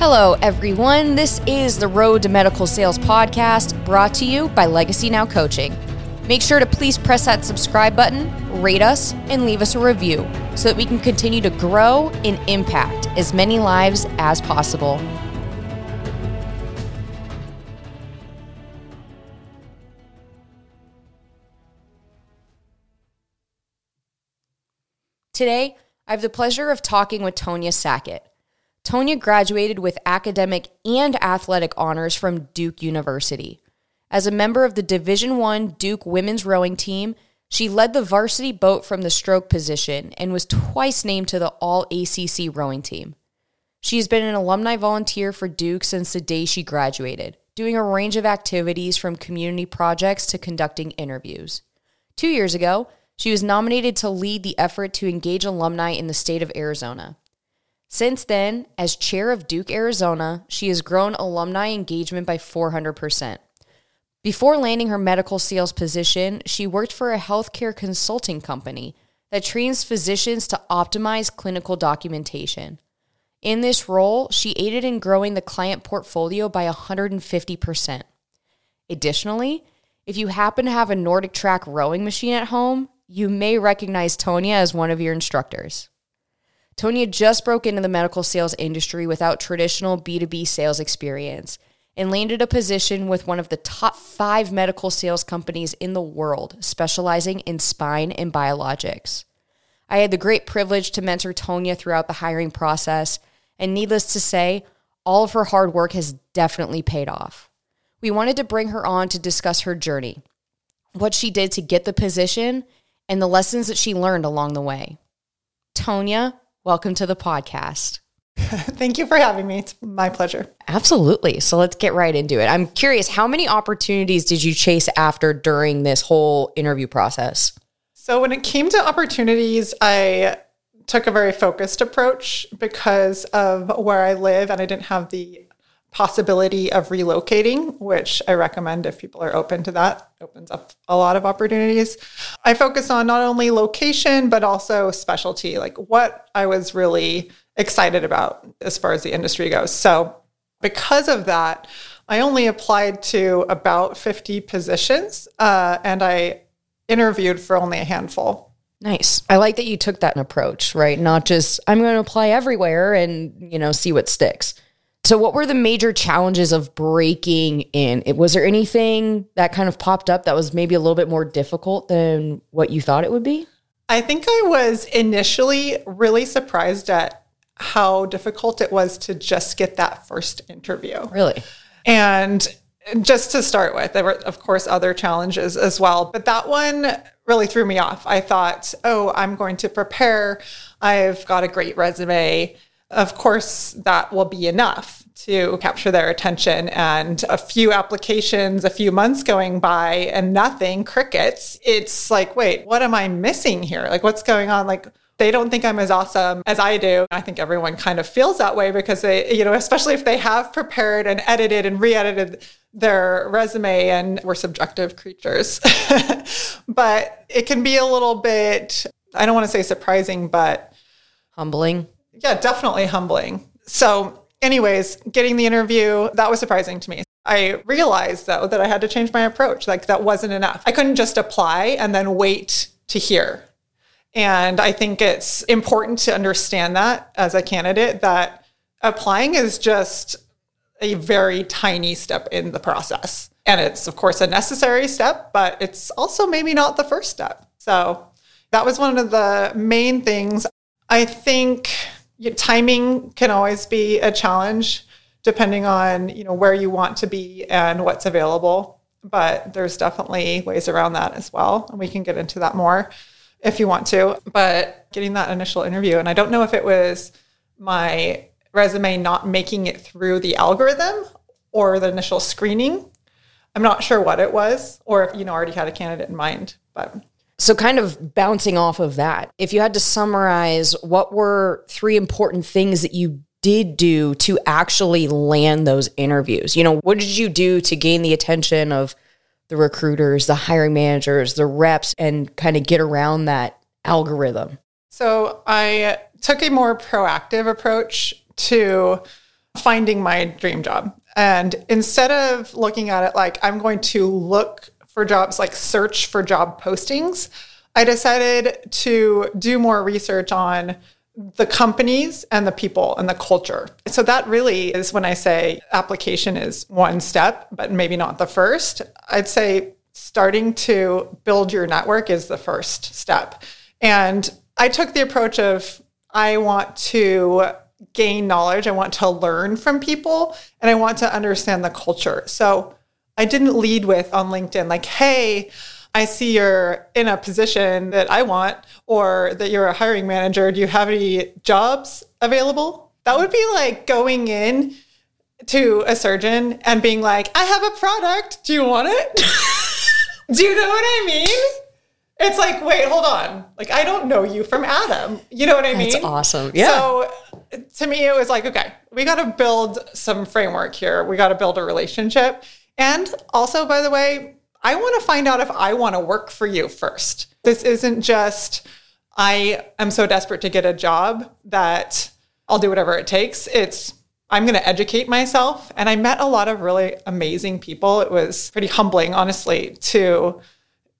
Hello, everyone. This is the Road to Medical Sales podcast brought to you by Legacy Now Coaching. Make sure to please press that subscribe button, rate us, and leave us a review so that we can continue to grow and impact as many lives as possible. Today, I have the pleasure of talking with Tonia Sackett. Tonia graduated with academic and athletic honors from Duke University. As a member of the Division 1 Duke women's rowing team, she led the varsity boat from the stroke position and was twice named to the All ACC rowing team. She has been an alumni volunteer for Duke since the day she graduated, doing a range of activities from community projects to conducting interviews. Two years ago, she was nominated to lead the effort to engage alumni in the state of Arizona. Since then, as chair of Duke Arizona, she has grown alumni engagement by 400%. Before landing her medical sales position, she worked for a healthcare consulting company that trains physicians to optimize clinical documentation. In this role, she aided in growing the client portfolio by 150%. Additionally, if you happen to have a NordicTrack rowing machine at home, you may recognize Tonia as one of your instructors. Tonia just broke into the medical sales industry without traditional B2B sales experience and landed a position with one of the top five medical sales companies in the world, specializing in spine and biologics. I had the great privilege to mentor Tonia throughout the hiring process, and needless to say, all of her hard work has definitely paid off. We wanted to bring her on to discuss her journey, what she did to get the position, and the lessons that she learned along the way. Tonia, welcome to the podcast. Thank you for having me. It's my pleasure. Absolutely. So let's get right into it. I'm curious, how many opportunities did you chase after during this whole interview process? So, when it came to opportunities, I took a very focused approach because of where I live and I didn't have the possibility of relocating, which I recommend if people are open to that. Opens up a lot of opportunities. I focus on not only location, but also specialty, like what I was really excited about as far as the industry goes. So, because of that, I only applied to about 50 positions uh, and I interviewed for only a handful. Nice. I like that you took that approach, right? Not just I'm going to apply everywhere and, you know, see what sticks. So, what were the major challenges of breaking in? It, was there anything that kind of popped up that was maybe a little bit more difficult than what you thought it would be? I think I was initially really surprised at how difficult it was to just get that first interview. Really? And just to start with, there were, of course, other challenges as well. But that one really threw me off. I thought, oh, I'm going to prepare. I've got a great resume of course, that will be enough to capture their attention. And a few applications, a few months going by and nothing, crickets. It's like, wait, what am I missing here? Like, what's going on? Like, they don't think I'm as awesome as I do. I think everyone kind of feels that way because they, you know, especially if they have prepared and edited and re edited their resume and we're subjective creatures. but it can be a little bit, I don't want to say surprising, but humbling yeah, definitely humbling. So, anyways, getting the interview, that was surprising to me. I realized though that I had to change my approach. Like that wasn't enough. I couldn't just apply and then wait to hear. And I think it's important to understand that as a candidate that applying is just a very tiny step in the process. And it's, of course, a necessary step, but it's also maybe not the first step. So that was one of the main things. I think timing can always be a challenge depending on you know where you want to be and what's available but there's definitely ways around that as well and we can get into that more if you want to but getting that initial interview and i don't know if it was my resume not making it through the algorithm or the initial screening. I'm not sure what it was or if you know already had a candidate in mind but so, kind of bouncing off of that, if you had to summarize, what were three important things that you did do to actually land those interviews? You know, what did you do to gain the attention of the recruiters, the hiring managers, the reps, and kind of get around that algorithm? So, I took a more proactive approach to finding my dream job. And instead of looking at it like I'm going to look for jobs, like search for job postings, I decided to do more research on the companies and the people and the culture. So that really is when I say application is one step, but maybe not the first. I'd say starting to build your network is the first step. And I took the approach of I want to gain knowledge, I want to learn from people, and I want to understand the culture. So I didn't lead with on LinkedIn, like, hey, I see you're in a position that I want, or that you're a hiring manager. Do you have any jobs available? That would be like going in to a surgeon and being like, I have a product. Do you want it? Do you know what I mean? It's like, wait, hold on. Like, I don't know you from Adam. You know what I mean? That's awesome. Yeah. So to me, it was like, okay, we got to build some framework here. We got to build a relationship. And also, by the way, I want to find out if I want to work for you first. This isn't just, I am so desperate to get a job that I'll do whatever it takes. It's, I'm going to educate myself. And I met a lot of really amazing people. It was pretty humbling, honestly, to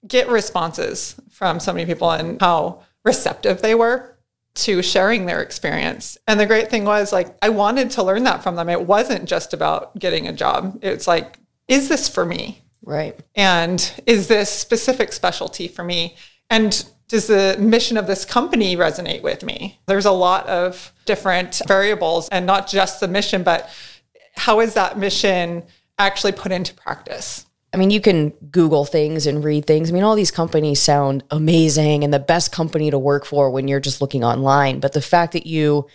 get responses from so many people and how receptive they were to sharing their experience. And the great thing was like I wanted to learn that from them. It wasn't just about getting a job. It's like is this for me? Right. And is this specific specialty for me? And does the mission of this company resonate with me? There's a lot of different variables and not just the mission, but how is that mission actually put into practice? I mean, you can Google things and read things. I mean, all these companies sound amazing and the best company to work for when you're just looking online. But the fact that you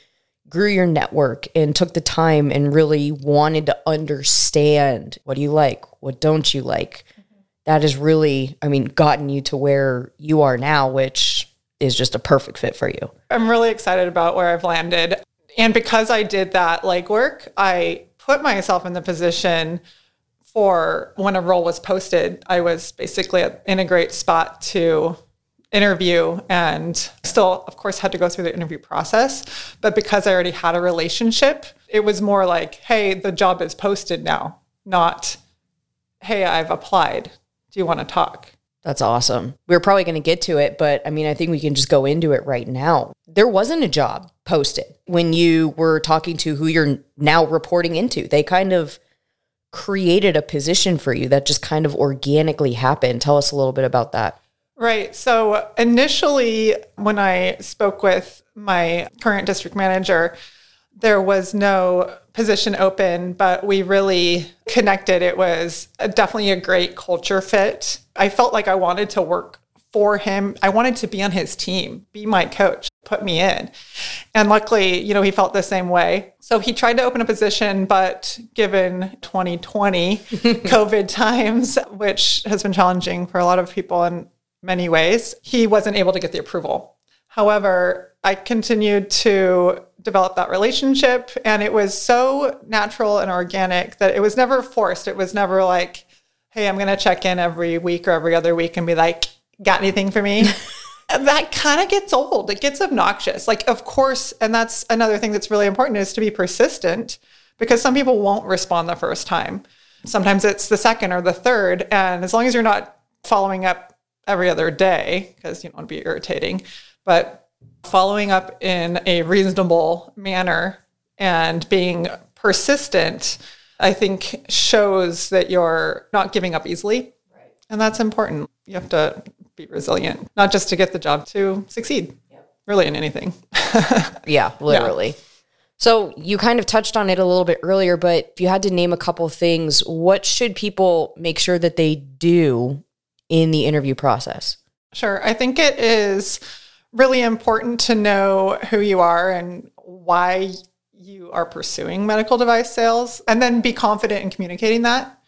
grew your network and took the time and really wanted to understand what do you like, what don't you like, that has really, I mean, gotten you to where you are now, which is just a perfect fit for you. I'm really excited about where I've landed. And because I did that legwork, I put myself in the position for when a role was posted, I was basically in a great spot to interview and still, of course, had to go through the interview process. But because I already had a relationship, it was more like, hey, the job is posted now, not, hey, I've applied. Do you want to talk? That's awesome. We are probably going to get to it, but I mean, I think we can just go into it right now. There wasn't a job posted when you were talking to who you're now reporting into. They kind of created a position for you that just kind of organically happened. Tell us a little bit about that. Right. So initially, when I spoke with my current district manager, there was no position open, but we really connected. It was definitely a great culture fit. I felt like I wanted to work for him. I wanted to be on his team, be my coach, put me in. And luckily, you know, he felt the same way. So he tried to open a position, but given 2020 COVID times, which has been challenging for a lot of people in many ways, he wasn't able to get the approval. However, I continued to develop that relationship and it was so natural and organic that it was never forced. It was never like, hey, I'm going to check in every week or every other week and be like, got anything for me? that kind of gets old. It gets obnoxious. Like, of course, and that's another thing that's really important is to be persistent because some people won't respond the first time. Sometimes it's the second or the third. And as long as you're not following up every other day, because you don't want to be irritating, but following up in a reasonable manner and being persistent, I think shows that you're not giving up easily. Right. And that's important. You have to be resilient, not just to get the job, to succeed, yep. really in anything. yeah, literally. Yeah. So you kind of touched on it a little bit earlier, but if you had to name a couple things, what should people make sure that they do in the interview process? Sure. I think it is really important to know who you are and why you are pursuing medical device sales, and then be confident in communicating that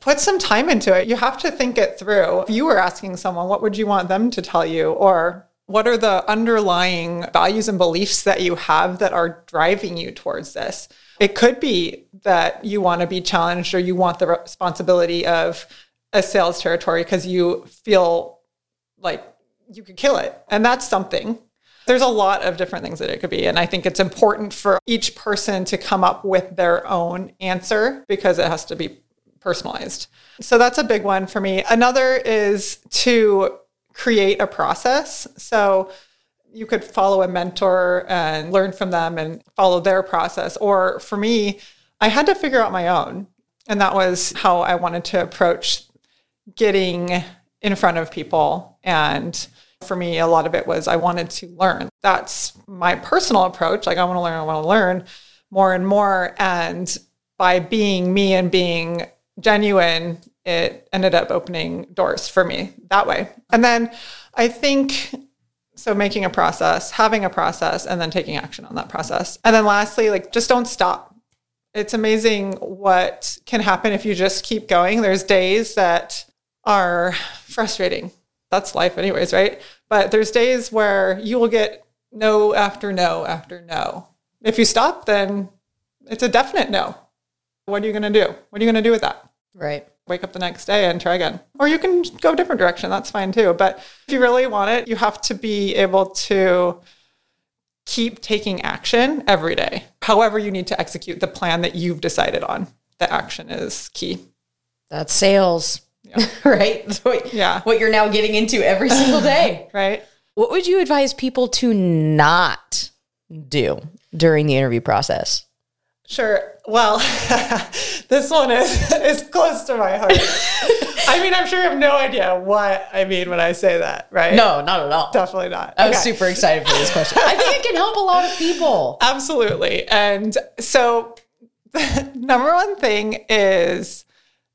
put some time into it. You have to think it through. If you were asking someone, what would you want them to tell you? Or what are the underlying values and beliefs that you have that are driving you towards this? It could be that you want to be challenged or you want the responsibility of a sales territory because you feel like you could kill it. And that's something. There's a lot of different things that it could be. And I think it's important for each person to come up with their own answer because it has to be personalized. So that's a big one for me. Another is to create a process. So you could follow a mentor and learn from them and follow their process. Or for me, I had to figure out my own. And that was how I wanted to approach getting in front of people. And for me, a lot of it was I wanted to learn. That's my personal approach. Like, I want to learn, I want to learn more and more. And by being me and being genuine, it ended up opening doors for me that way. And then I think so making a process, having a process, and then taking action on that process. And then lastly, like just don't stop. It's amazing what can happen if you just keep going. There's days that are frustrating. That's life, anyways, right? But there's days where you will get no after no after no. If you stop, then it's a definite no. What are you going to do? What are you going to do with that? Right. Wake up the next day and try again. Or you can go a different direction. That's fine too. But if you really want it, you have to be able to keep taking action every day. However, you need to execute the plan that you've decided on. The action is key. That's sales. Yeah. right? That's what, yeah. What you're now getting into every single day. right. What would you advise people to not do during the interview process? Sure. Well, this one is is close to my heart. I mean, I'm sure you have no idea what I mean when I say that, right? No, not at all. Definitely not. I was okay. super excited for this question. I think it can help a lot of people. Absolutely. And so, the number one thing is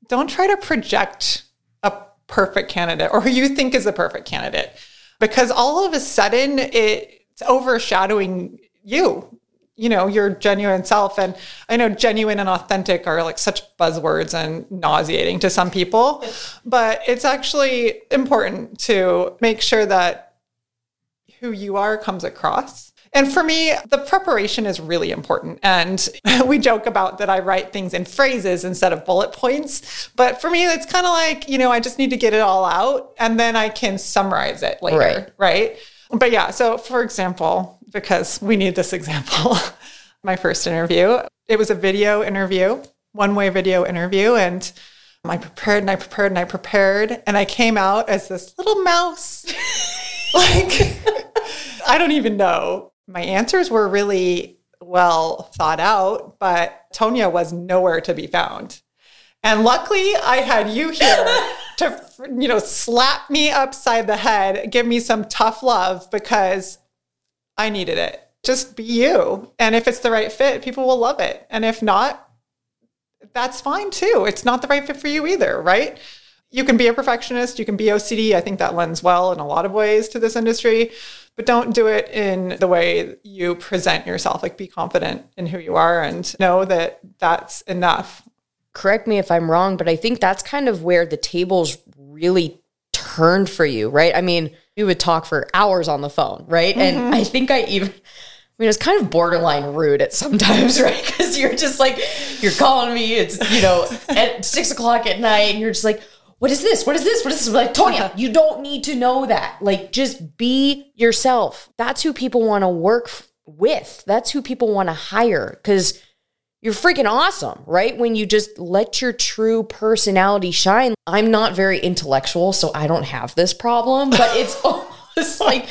don't try to project a perfect candidate or who you think is a perfect candidate. Because all of a sudden it's overshadowing you you know your genuine self. And i know genuine and authentic are like such buzzwords and nauseating to some people but it's actually important to make sure that who you are comes across and for me the preparation is really important and we joke about that i write things in phrases instead of bullet points but for me it's kind of like you know i just need to get it all out and then i can summarize it later right, right? but yeah so for example because we need this example. My first interview, it was a video interview, one way video interview. And I prepared and I prepared and I prepared. And I came out as this little mouse. like, I don't even know. My answers were really well thought out, but Tonia was nowhere to be found. And luckily, I had you here to, you know, slap me upside the head, give me some tough love because I needed it. Just be you. And if it's the right fit, people will love it. And if not, that's fine too. It's not the right fit for you either, right? You can be a perfectionist, you can be OCD. I think that lends well in a lot of ways to this industry, but don't do it in the way you present yourself. Like be confident in who you are and know that that's enough. Correct me if I'm wrong, but I think that's kind of where the tables really turned for you, right? I mean, we would talk for hours on the phone, right? Mm-hmm. And I think I even, I mean, it's kind of borderline rude at sometimes, right? Because you're just like, you're calling me, it's, you know, at six o'clock at night, and you're just like, what is this? What is this? What is this? Like, Tonia, you don't need to know that. Like, just be yourself. That's who people want to work with. That's who people want to hire because you're freaking awesome, right? When you just let your true personality shine. I'm not very intellectual, so I don't have this problem, but it's almost like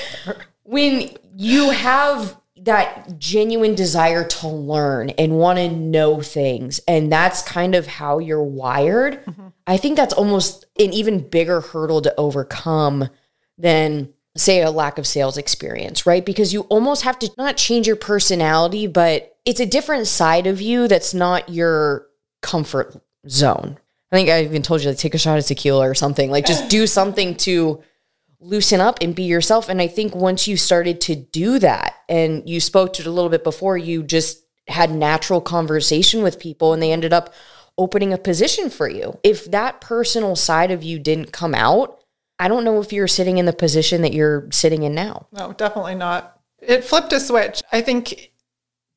when you have that genuine desire to learn and want to know things, and that's kind of how you're wired. Mm-hmm. I think that's almost an even bigger hurdle to overcome than say a lack of sales experience, right? Because you almost have to not change your personality, but it's a different side of you that's not your comfort zone. I think I even told you to take a shot of tequila or something. Like just do something to loosen up and be yourself. And I think once you started to do that and you spoke to it a little bit before, you just had natural conversation with people and they ended up opening a position for you. If that personal side of you didn't come out, I don't know if you're sitting in the position that you're sitting in now. No, definitely not. It flipped a switch. I think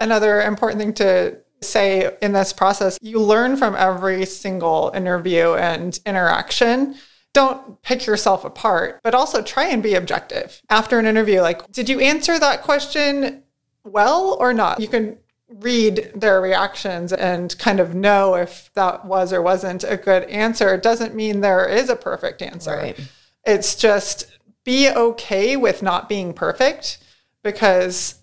Another important thing to say in this process, you learn from every single interview and interaction. Don't pick yourself apart, but also try and be objective. After an interview, like, did you answer that question well or not? You can read their reactions and kind of know if that was or wasn't a good answer. It doesn't mean there is a perfect answer. Right. It's just be okay with not being perfect because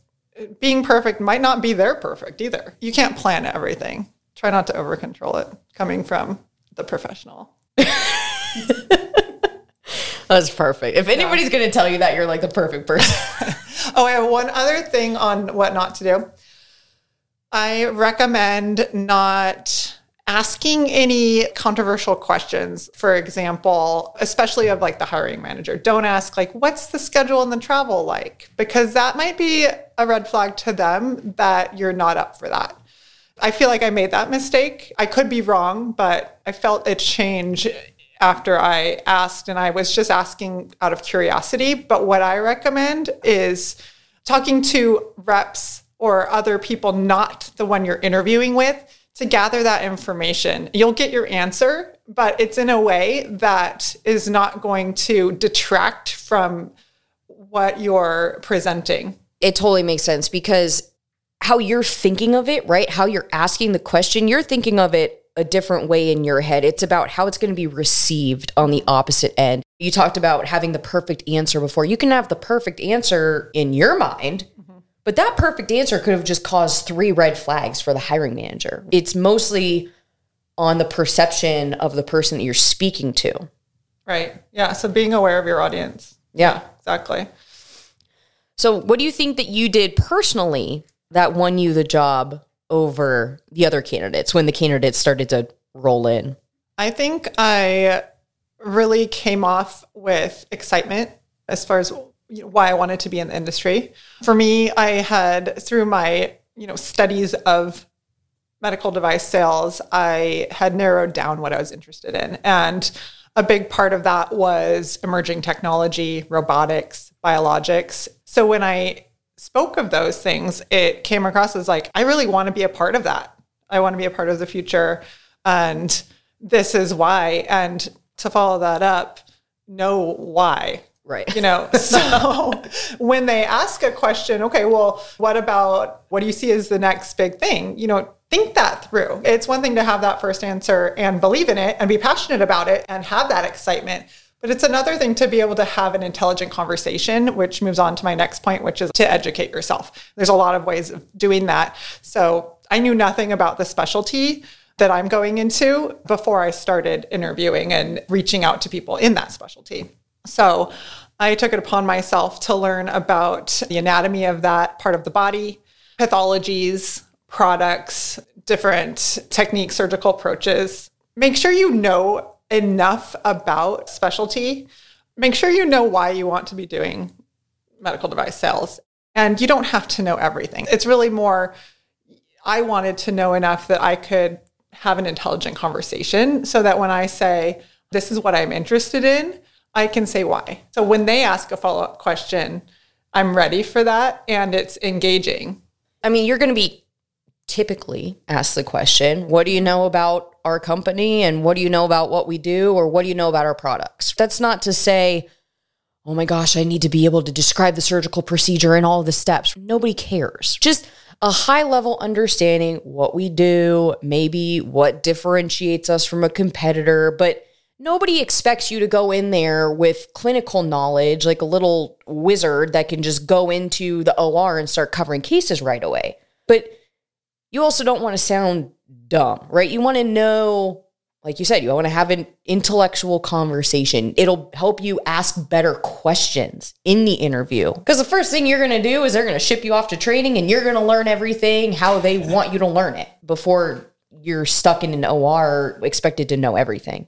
being perfect might not be their perfect either. You can't plan everything. Try not to over control it coming from the professional. That's perfect. If anybody's going to tell you that, you're like the perfect person. Oh, I have one other thing on what not to do. I recommend not asking any controversial questions. For example, especially of like the hiring manager. Don't ask like what's the schedule and the travel like because that might be a red flag to them that you're not up for that. I feel like I made that mistake. I could be wrong, but I felt it change after I asked, and I was just asking out of curiosity. But what I recommend is talking to reps or other people, not the one you're interviewing with, to gather that information. You'll get your answer, but it's in a way that is not going to detract from what you're presenting. it totally makes sense because how you're thinking of it, right? How you're asking the question, you're thinking of it a different way in your head. It's about how it's going to be received on the opposite end. You talked about having the perfect answer before. You can have the perfect answer in your mind, but that perfect answer could have just caused three red flags for the hiring manager. It's mostly on the perception of the person that you're speaking to. Right. Yeah. So being aware of your audience. Yeah. Exactly. So, what do you think that you did personally that won you the job over the other candidates when the candidates started to roll in? I think I really came off with excitement as far as why I wanted to be in the industry. For me, I had through my you know studies of medical device sales, I had narrowed down what I was interested in, and a big part of that was emerging technology, robotics, biologics. So when I spoke of those things, it came across as like I really want to be a part of that. I want to be a part of the future, and this is why. And to follow that up, know why Right. you know so when they ask a question okay well what about what do you see as the next big thing you know think that through it's one thing to have that first answer and believe in it and be passionate about it and have that excitement but it's another thing to be able to have an intelligent conversation which moves on to my next point which is to educate yourself. There's a lot of ways of doing that. So i knew nothing about the specialty that i'm going into before i started interviewing and reaching out to people in that specialty. So I took it upon myself to learn about the anatomy of that part of the body, pathologies, products, different techniques, surgical approaches. Make sure you know enough about specialty. Make sure you know why you want to be doing medical device sales. And you don't have to know everything. It's really more, I wanted to know enough that I could have an intelligent conversation so that when I say, this is what I'm interested in, I can say why. So when they ask a follow up question, I'm ready for that and it's engaging. I mean, you're going to be typically asked the question, What do you know about our company? And what do you know about what we do? Or what do you know about our products? That's not to say, Oh my gosh, I need to be able to describe the surgical procedure and all the steps. Nobody cares. Just a high level understanding what we do, maybe what differentiates us from a competitor, but nobody expects you to go in there with clinical knowledge like a little wizard that can just go into the OR and start covering cases right away. But you also don't want to sound dumb, right? You want to know, like you said, you want to have an intellectual conversation. It'll help you ask better questions in the interview. Because the first thing you're going to do is they're going to ship you off to training and you're going to learn everything how they want you to learn it before you're stuck in an OR expected to know everything.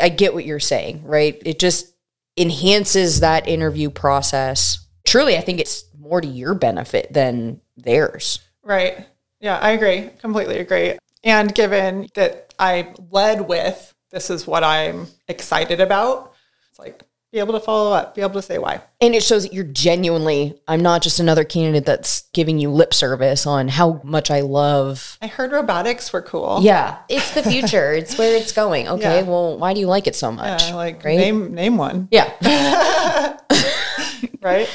I get what you're saying, right? It just enhances that interview process. Truly, I think it's more to your benefit than theirs. Right. Yeah, I agree. Completely agree. And given that I led with this is what I'm excited about, it's like be able to follow up, be able to say why. And it shows that you're genuinely, I'm not just another candidate that's giving you lip service on how much I love. I heard robotics were cool. Yeah, it's the future. it's where it's going. Okay, Yeah. well, why do you like it so much? Yeah, like right? name name one, yeah. right?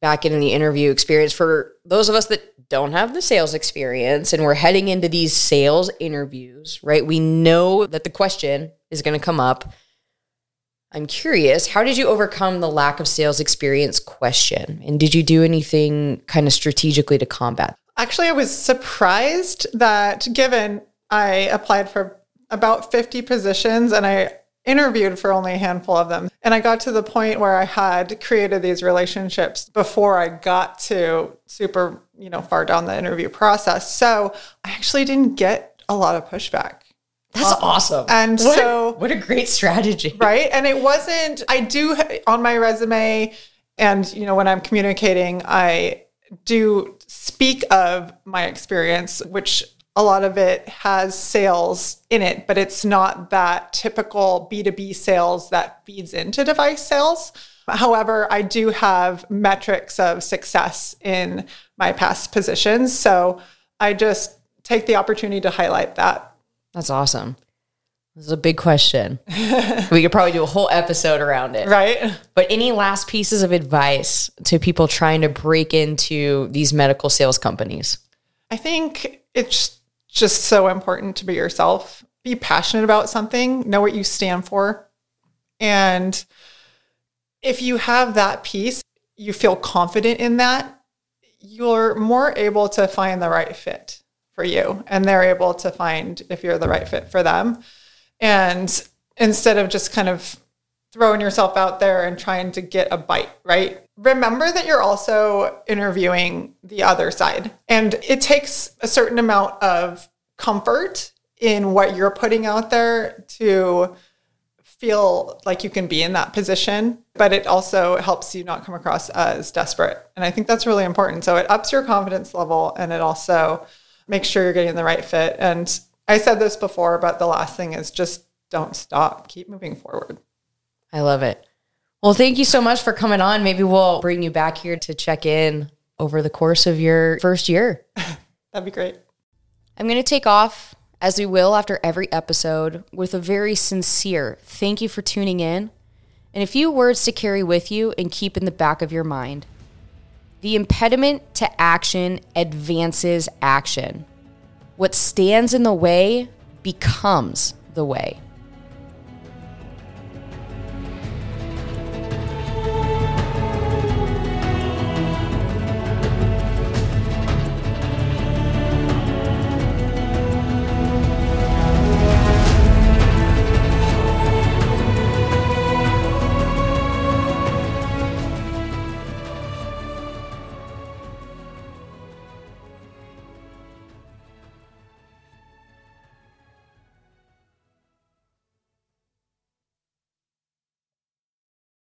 Back in the interview experience for those of us that don't have the sales experience and we're heading into these sales interviews, right? We know that the question is going to come up. I'm curious, how did you overcome the lack of sales experience question? And did you do anything kind of strategically to combat? Actually, I was surprised that given I applied for about 50 positions and I interviewed for only a handful of them. And I got to the point where I had created these relationships before I got to super, you know, far down the interview process. So I actually didn't get a lot of pushback. That's awesome. and what, so- what a great strategy. right and it wasn't i do on my resume and you know when i'm communicating i do speak of my experience which a lot of it has sales in it but it's not that typical b2b sales that feeds into device sales however i do have metrics of success in my past positions so i just take the opportunity to highlight that That's awesome. This is a big question. we could probably do a whole episode around it. right But any last pieces of advice to people trying to break into these medical sales companies? I think it's just so important to be yourself, be passionate about something, know what you stand for. And if you have that piece, you feel confident in that, you're more able to find the right fit for you. And they're able to find if you're the right fit for them. And instead of just kind of throwing yourself out there and trying to get a bite, right? Remember that you're also interviewing the other side. And it takes a certain amount of comfort in what you're putting out there to feel like you can be in that position, but it also helps you not come across as desperate. And I think that's really important. So it ups your confidence level and it also makes sure you're getting the right fit. And I said this before, but the last thing is just don't stop, keep moving forward. I love it. Well, thank you so much for coming on. Maybe we'll bring you back here to check in over the course of your first year. That'd be great. I'm going to take off, as we will after every episode, with a very sincere thank you for tuning in and a few words to carry with you and keep in the back of your mind. The impediment to action advances action. What stands in the way becomes the way.